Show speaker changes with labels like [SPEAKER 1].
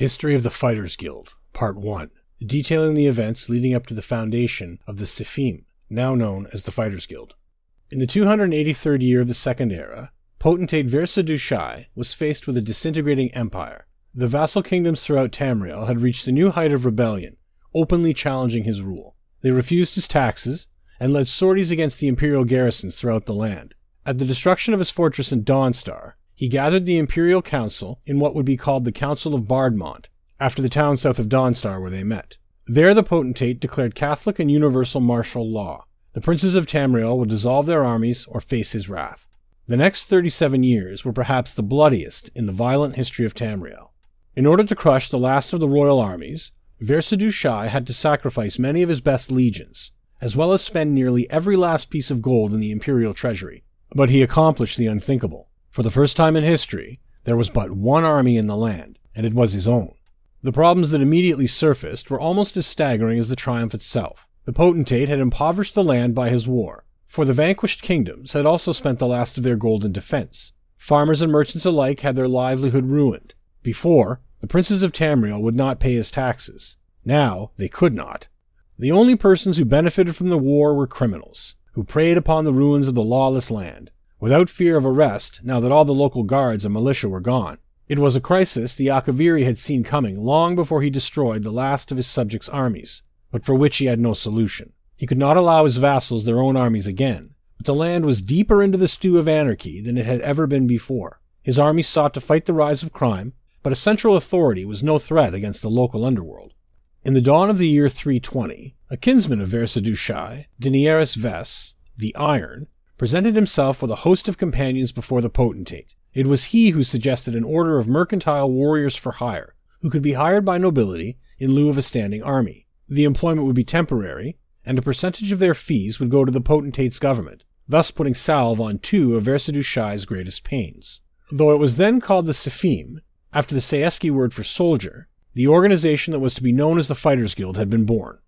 [SPEAKER 1] History of the Fighters Guild, Part 1, detailing the events leading up to the foundation of the Syffim, now known as the Fighters Guild. In the 283rd year of the Second Era, potentate Versidue-Shaie was faced with a disintegrating empire. The vassal kingdoms throughout Tamriel had reached a new height of rebellion, openly challenging his rule. They refused his taxes and led sorties against the imperial garrisons throughout the land. At the destruction of his fortress in Dawnstar, he gathered the imperial council in what would be called the Council of Bardmont, after the town south of Dawnstar where they met. There the potentate declared Catholic and universal martial law. The princes of Tamriel would dissolve their armies or face his wrath. The next 37 years were perhaps the bloodiest in the violent history of Tamriel. In order to crush the last of the royal armies, Versidue-Shaie had to sacrifice many of his best legions, as well as spend nearly every last piece of gold in the imperial treasury. But he accomplished the unthinkable. For the first time in history, there was but one army in the land, and it was his own. The problems that immediately surfaced were almost as staggering as the triumph itself. The potentate had impoverished the land by his war, for the vanquished kingdoms had also spent the last of their gold in defense. Farmers and merchants alike had their livelihood ruined. Before, the princes of Tamriel would not pay his taxes. Now, they could not. The only persons who benefited from the war were criminals, who preyed upon the ruins of the lawless land without fear of arrest now that all the local guards and militia were gone. It was a crisis the Akaviri had seen coming long before he destroyed the last of his subjects' armies, but for which he had no solution. He could not allow his vassals their own armies again, but the land was deeper into the stew of anarchy than it had ever been before. His armies sought to fight the rise of crime, but a central authority was no threat against the local underworld. In the dawn of the year 320, a kinsman of Versidue-Shaie, Daenerys Ves, the Iron, presented himself with a host of companions before the potentate. It was he who suggested an order of mercantile warriors for hire, who could be hired by nobility in lieu of a standing army. The employment would be temporary, and a percentage of their fees would go to the potentate's government, thus putting salve on two of Versidue-Shaie's greatest pains. Though it was then called the Syffim, after the Saeski word for soldier, the organization that was to be known as the Fighters Guild had been born.